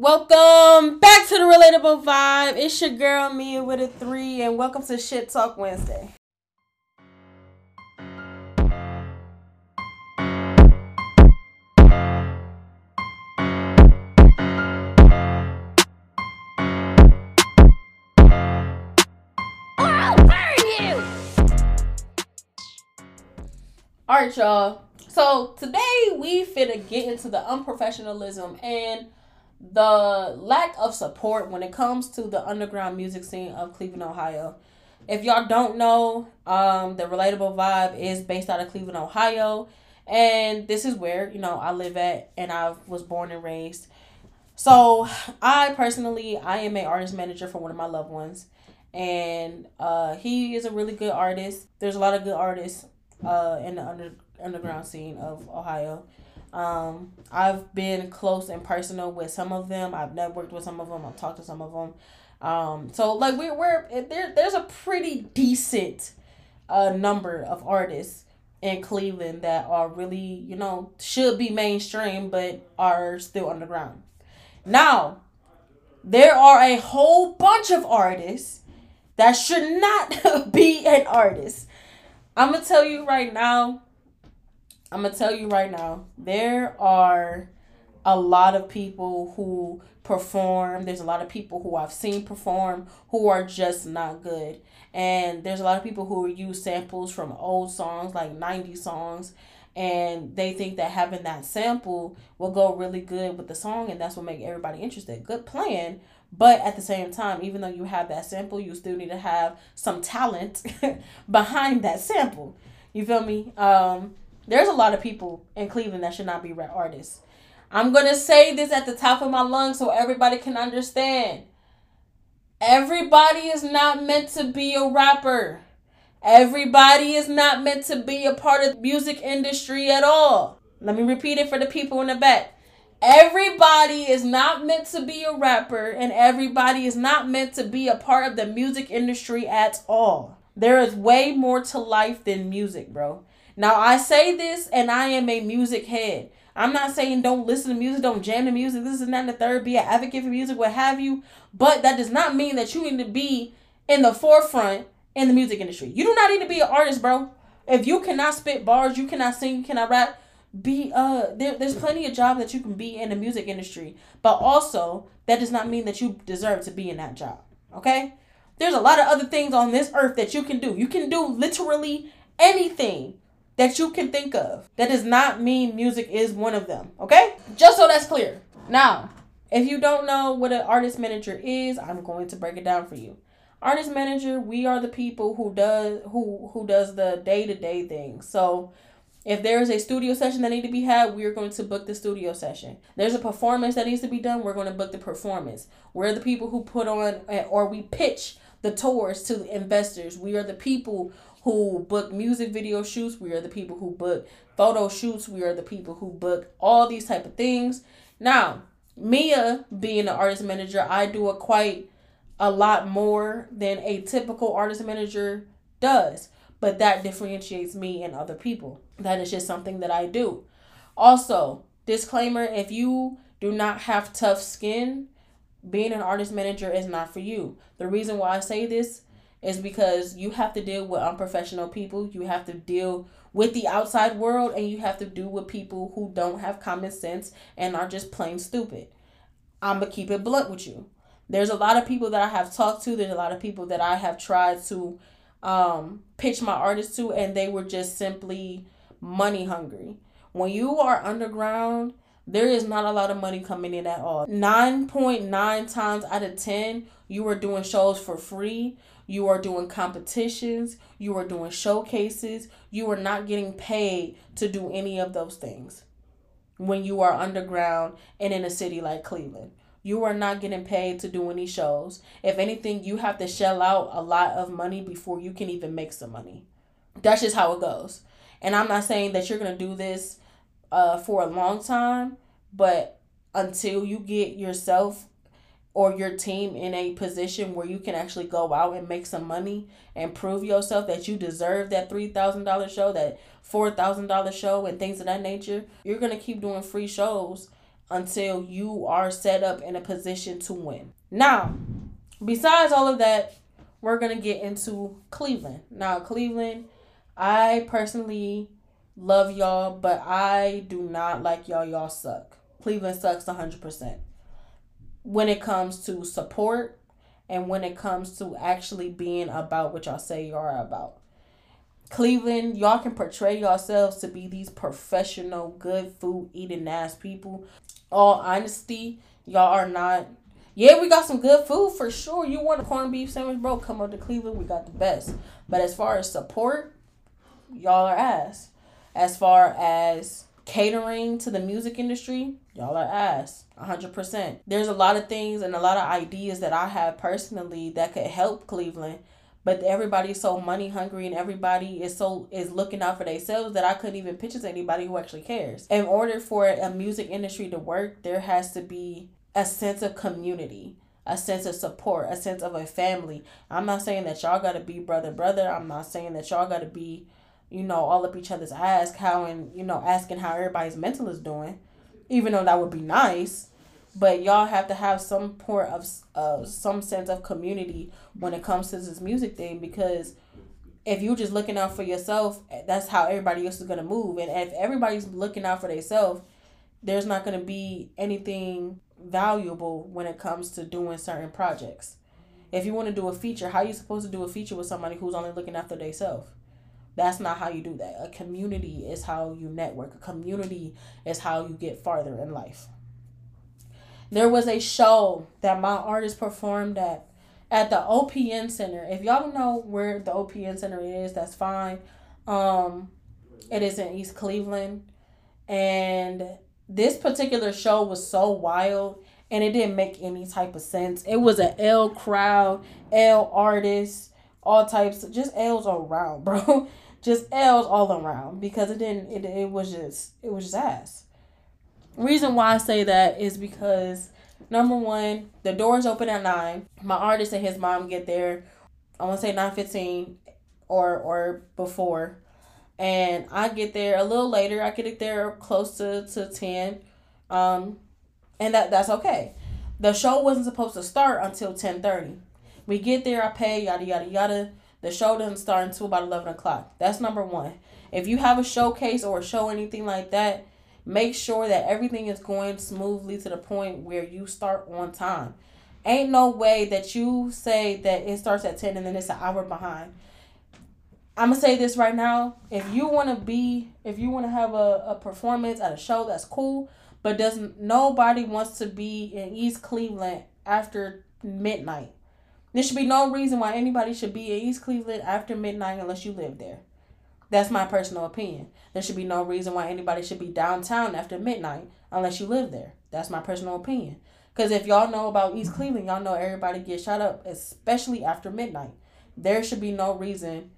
Welcome back to the Relatable Vibe. It's your girl Mia with a three, and welcome to Shit Talk Wednesday. All right, y'all. So today we finna get into the unprofessionalism and the lack of support when it comes to the underground music scene of Cleveland, Ohio. If y'all don't know, um, the Relatable Vibe is based out of Cleveland, Ohio, and this is where you know I live at, and I was born and raised. So I personally, I am a artist manager for one of my loved ones, and uh, he is a really good artist. There's a lot of good artists uh, in the under, underground scene of Ohio. Um, I've been close and personal with some of them. I've networked with some of them. I've talked to some of them. Um, so like we're we're there. There's a pretty decent uh, number of artists in Cleveland that are really you know should be mainstream but are still underground. Now, there are a whole bunch of artists that should not be an artist. I'm gonna tell you right now. I'm gonna tell you right now. There are a lot of people who perform. There's a lot of people who I've seen perform who are just not good. And there's a lot of people who use samples from old songs, like 90 songs, and they think that having that sample will go really good with the song and that's what make everybody interested. Good plan, but at the same time, even though you have that sample, you still need to have some talent behind that sample. You feel me? Um, there's a lot of people in Cleveland that should not be rap artists. I'm gonna say this at the top of my lungs so everybody can understand. Everybody is not meant to be a rapper. Everybody is not meant to be a part of the music industry at all. Let me repeat it for the people in the back. Everybody is not meant to be a rapper, and everybody is not meant to be a part of the music industry at all. There is way more to life than music, bro. Now, I say this, and I am a music head. I'm not saying don't listen to music, don't jam to music, this is not the third, be an advocate for music, what have you. But that does not mean that you need to be in the forefront in the music industry. You do not need to be an artist, bro. If you cannot spit bars, you cannot sing, you cannot rap, be uh there, there's plenty of job that you can be in the music industry but also that does not mean that you deserve to be in that job okay there's a lot of other things on this earth that you can do you can do literally anything that you can think of that does not mean music is one of them okay just so that's clear now if you don't know what an artist manager is i'm going to break it down for you artist manager we are the people who does who who does the day-to-day things so if there is a studio session that need to be had, we are going to book the studio session. There's a performance that needs to be done, we're going to book the performance. We're the people who put on eh, or we pitch the tours to investors. We are the people who book music video shoots. We are the people who book photo shoots. We are the people who book all these type of things. Now, Mia being an artist manager, I do a quite a lot more than a typical artist manager does but that differentiates me and other people. That is just something that I do. Also, disclaimer if you do not have tough skin, being an artist manager is not for you. The reason why I say this is because you have to deal with unprofessional people, you have to deal with the outside world, and you have to do with people who don't have common sense and are just plain stupid. I'm gonna keep it blunt with you. There's a lot of people that I have talked to, there's a lot of people that I have tried to um, pitch my artists to, and they were just simply money hungry. When you are underground, there is not a lot of money coming in at all. 9.9 times out of 10, you are doing shows for free. You are doing competitions. You are doing showcases. You are not getting paid to do any of those things when you are underground and in a city like Cleveland. You are not getting paid to do any shows. If anything, you have to shell out a lot of money before you can even make some money. That's just how it goes. And I'm not saying that you're going to do this uh, for a long time, but until you get yourself or your team in a position where you can actually go out and make some money and prove yourself that you deserve that $3,000 show, that $4,000 show, and things of that nature, you're going to keep doing free shows until you are set up in a position to win. Now, besides all of that, we're going to get into Cleveland. Now, Cleveland, I personally love y'all, but I do not like y'all. Y'all suck. Cleveland sucks 100%. When it comes to support and when it comes to actually being about what y'all say you are about. Cleveland, y'all can portray yourselves to be these professional, good food eating ass people. All honesty, y'all are not. Yeah, we got some good food for sure. You want a corned beef sandwich, bro? Come up to Cleveland, we got the best. But as far as support, y'all are ass. As far as catering to the music industry, y'all are ass. 100%. There's a lot of things and a lot of ideas that I have personally that could help Cleveland but everybody's so money hungry and everybody is so is looking out for themselves that I couldn't even picture to anybody who actually cares. In order for a music industry to work, there has to be a sense of community, a sense of support, a sense of a family. I'm not saying that y'all gotta be brother brother. I'm not saying that y'all gotta be, you know, all up each other's ass, how and you know, asking how everybody's mental is doing. Even though that would be nice. But y'all have to have some point of uh, some sense of community when it comes to this music thing because if you're just looking out for yourself that's how everybody else is to move. And if everybody's looking out for themselves there's not to be anything valuable when it comes to doing certain projects. If you want to do a feature how are you supposed to do a feature with somebody who's only looking after themselves that's not how you do that a community is how you network a community is how you get farther in life there was a show that my artist performed at at the OPN Center. If y'all don't know where the OPN Center is, that's fine. Um, it is in East Cleveland, and this particular show was so wild, and it didn't make any type of sense. It was an L crowd, L artist, all types, just L's around, bro. Just L's all around because it didn't. It, it was just it was just ass. Reason why I say that is because number one, the doors open at nine. My artist and his mom get there. I want to say nine fifteen, or or before, and I get there a little later. I get it there close to to ten, um, and that that's okay. The show wasn't supposed to start until ten thirty. We get there, I pay yada yada yada. The show doesn't start until about eleven o'clock. That's number one. If you have a showcase or a show anything like that, Make sure that everything is going smoothly to the point where you start on time. Ain't no way that you say that it starts at 10 and then it's an hour behind. I'm gonna say this right now. If you wanna be, if you wanna have a, a performance at a show, that's cool. But doesn't nobody wants to be in East Cleveland after midnight. There should be no reason why anybody should be in East Cleveland after midnight unless you live there. That's my personal opinion. There should be no reason why anybody should be downtown after midnight unless you live there. That's my personal opinion. Because if y'all know about East Cleveland, y'all know everybody gets shot up, especially after midnight. There should be no reason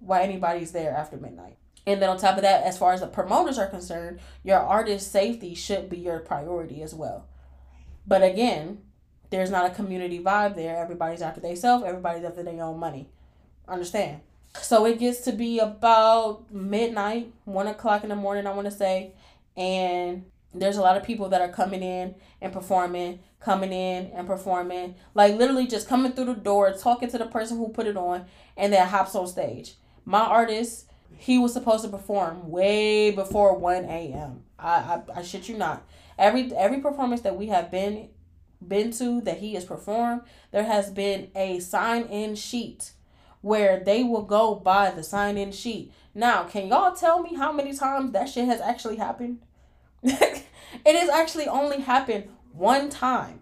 why anybody's there after midnight. And then on top of that, as far as the promoters are concerned, your artist safety should be your priority as well. But again, there's not a community vibe there. Everybody's after themselves, everybody's after their own money. Understand? So it gets to be about midnight, one o'clock in the morning, I want to say. And there's a lot of people that are coming in and performing, coming in and performing. Like literally just coming through the door, talking to the person who put it on, and then hops on stage. My artist, he was supposed to perform way before 1 a.m. I, I, I shit you not. Every every performance that we have been been to that he has performed, there has been a sign in sheet where they will go by the sign in sheet. Now, can y'all tell me how many times that shit has actually happened? it has actually only happened one time.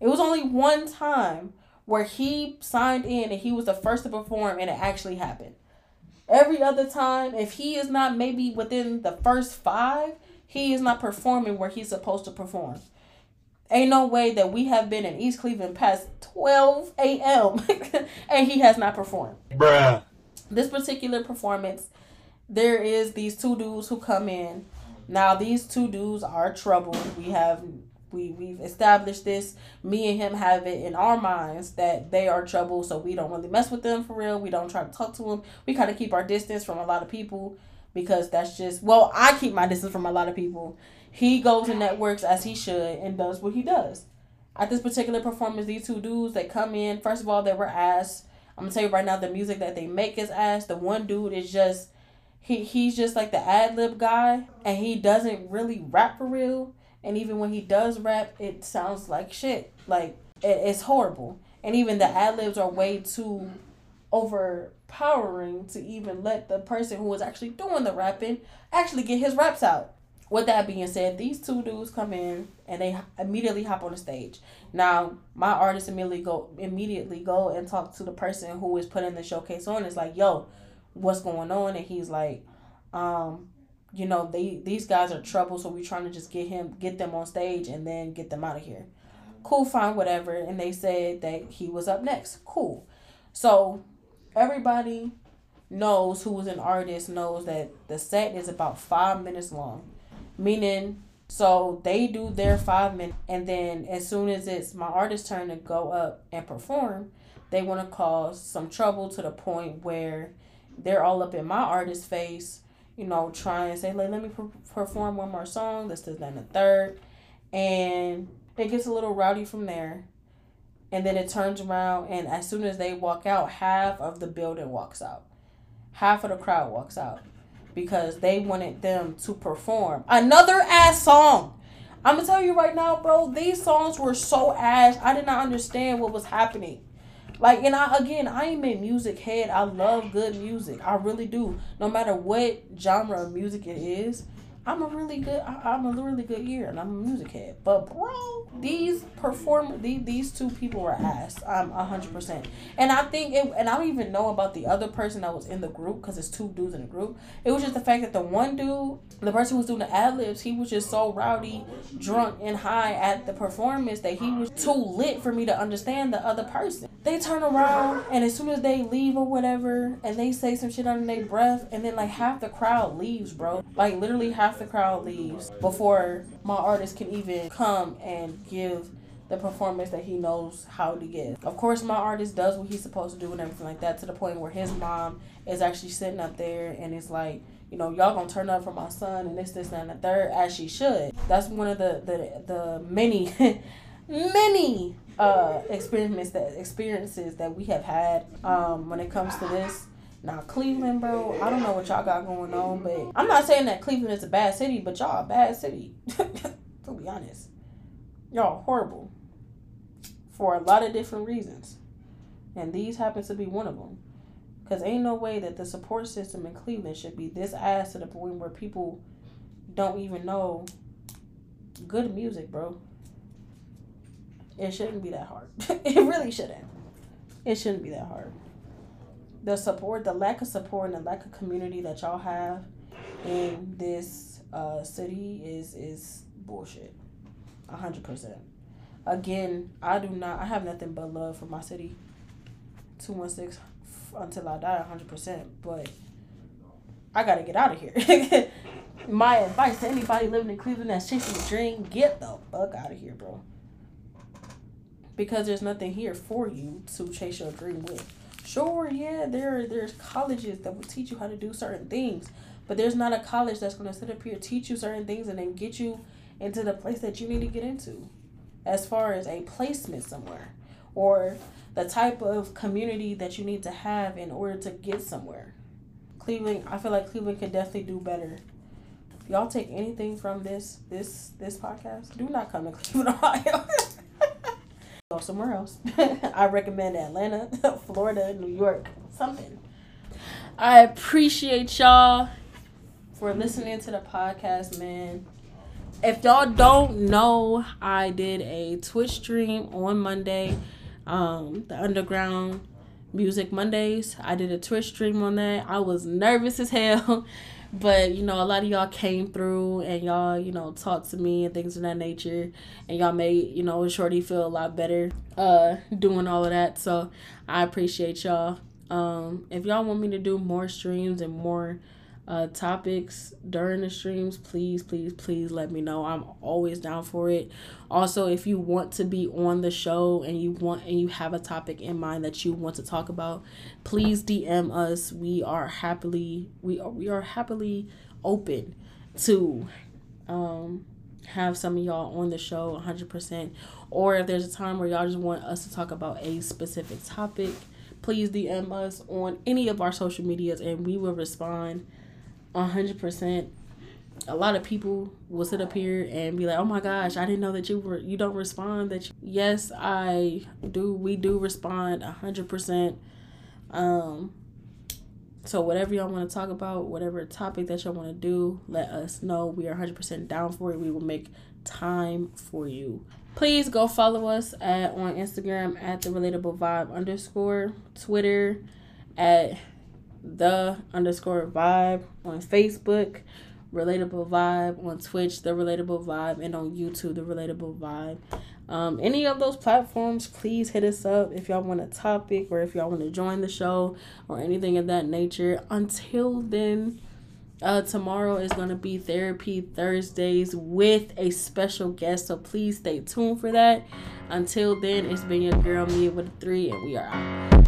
It was only one time where he signed in and he was the first to perform and it actually happened. Every other time, if he is not maybe within the first five, he is not performing where he's supposed to perform. Ain't no way that we have been in East Cleveland past 12 a.m. and he has not performed. Bruh. This particular performance, there is these two dudes who come in. Now these two dudes are trouble. We have we we've established this. Me and him have it in our minds that they are trouble, so we don't really mess with them for real. We don't try to talk to them. We kind of keep our distance from a lot of people because that's just well, I keep my distance from a lot of people he goes and networks as he should and does what he does. At this particular performance, these two dudes they come in. First of all, they were ass. I'm gonna tell you right now, the music that they make is ass. The one dude is just he he's just like the ad lib guy, and he doesn't really rap for real. And even when he does rap, it sounds like shit. Like it, it's horrible. And even the ad libs are way too overpowering to even let the person who is actually doing the rapping actually get his raps out. With that being said, these two dudes come in and they immediately hop on the stage. Now, my artists immediately go immediately go and talk to the person who is putting the showcase on. It's like, yo, what's going on? And he's like, um, you know, they these guys are trouble, so we're trying to just get him get them on stage and then get them out of here. Cool, fine, whatever. And they said that he was up next. Cool. So everybody knows who is an artist knows that the set is about five minutes long meaning so they do their five minutes and then as soon as it's my artist's turn to go up and perform they want to cause some trouble to the point where they're all up in my artist's face you know trying to say like let me perform one more song this is then the third and it gets a little rowdy from there. And then it turns around and as soon as they walk out half of the building walks out. Half of the crowd walks out because they wanted them to perform another ass song. I'm gonna tell you right now, bro, these songs were so ass. I did not understand what was happening. Like, and I again, I am a music head. I love good music. I really do. No matter what genre of music it is, I'm a really good I, am a really good ear and I'm a music head. But bro, these perform these, these two people were ass. I'm hundred percent. And I think it and I don't even know about the other person that was in the group because it's two dudes in the group. It was just the fact that the one dude, the person who was doing the ad libs, he was just so rowdy, drunk, and high at the performance that he was too lit for me to understand the other person. They turn around and as soon as they leave or whatever, and they say some shit under their breath, and then like half the crowd leaves, bro. Like literally half the crowd leaves before my artist can even come and give the performance that he knows how to give. Of course, my artist does what he's supposed to do and everything like that to the point where his mom is actually sitting up there and it's like, you know, y'all gonna turn up for my son and this, this, and the third, as she should. That's one of the the the many, many uh experiences that experiences that we have had um when it comes to this now Cleveland, bro, I don't know what y'all got going on, but I'm not saying that Cleveland is a bad city, but y'all a bad city. to be honest, y'all horrible for a lot of different reasons, and these happens to be one of them. Cause ain't no way that the support system in Cleveland should be this ass to the point where people don't even know good music, bro. It shouldn't be that hard. it really shouldn't. It shouldn't be that hard the support, the lack of support, and the lack of community that y'all have in this uh, city is is bullshit. A hundred percent. Again, I do not. I have nothing but love for my city. Two one six until I die. A hundred percent. But I gotta get out of here. my advice to anybody living in Cleveland that's chasing a dream: get the fuck out of here, bro. Because there's nothing here for you to chase your dream with. Sure, yeah, there there's colleges that will teach you how to do certain things, but there's not a college that's going to sit up here teach you certain things and then get you into the place that you need to get into, as far as a placement somewhere, or the type of community that you need to have in order to get somewhere. Cleveland, I feel like Cleveland can definitely do better. Y'all take anything from this this this podcast, do not come to Cleveland, Ohio. Go somewhere else. I recommend Atlanta, Florida, New York, something. I appreciate y'all for listening to the podcast, man. If y'all don't know, I did a Twitch stream on Monday, um, the Underground Music Mondays. I did a Twitch stream on that. I was nervous as hell But you know, a lot of y'all came through and y'all, you know, talked to me and things of that nature, and y'all made you know Shorty feel a lot better, uh, doing all of that. So I appreciate y'all. Um, if y'all want me to do more streams and more uh, topics during the streams, please, please, please let me know. I'm always down for it. Also, if you want to be on the show and you want and you have a topic in mind that you want to talk about, please DM us. We are happily we are we are happily open to um have some of y'all on the show 100%. Or if there's a time where y'all just want us to talk about a specific topic, please DM us on any of our social medias and we will respond 100%. A lot of people will sit up here and be like, "Oh my gosh, I didn't know that you were you don't respond." That you, yes, I do. We do respond 100%. Um so whatever y'all want to talk about, whatever topic that y'all want to do, let us know. We are 100% down for it. We will make time for you. Please go follow us at on Instagram at the relatable vibe underscore, Twitter at the underscore vibe, on Facebook, relatable vibe, on Twitch, the relatable vibe, and on YouTube, the relatable vibe. Um, any of those platforms, please hit us up if y'all want a topic or if y'all want to join the show or anything of that nature. Until then, uh, tomorrow is going to be Therapy Thursdays with a special guest, so please stay tuned for that. Until then, it's been your girl, Mia with a three, and we are out.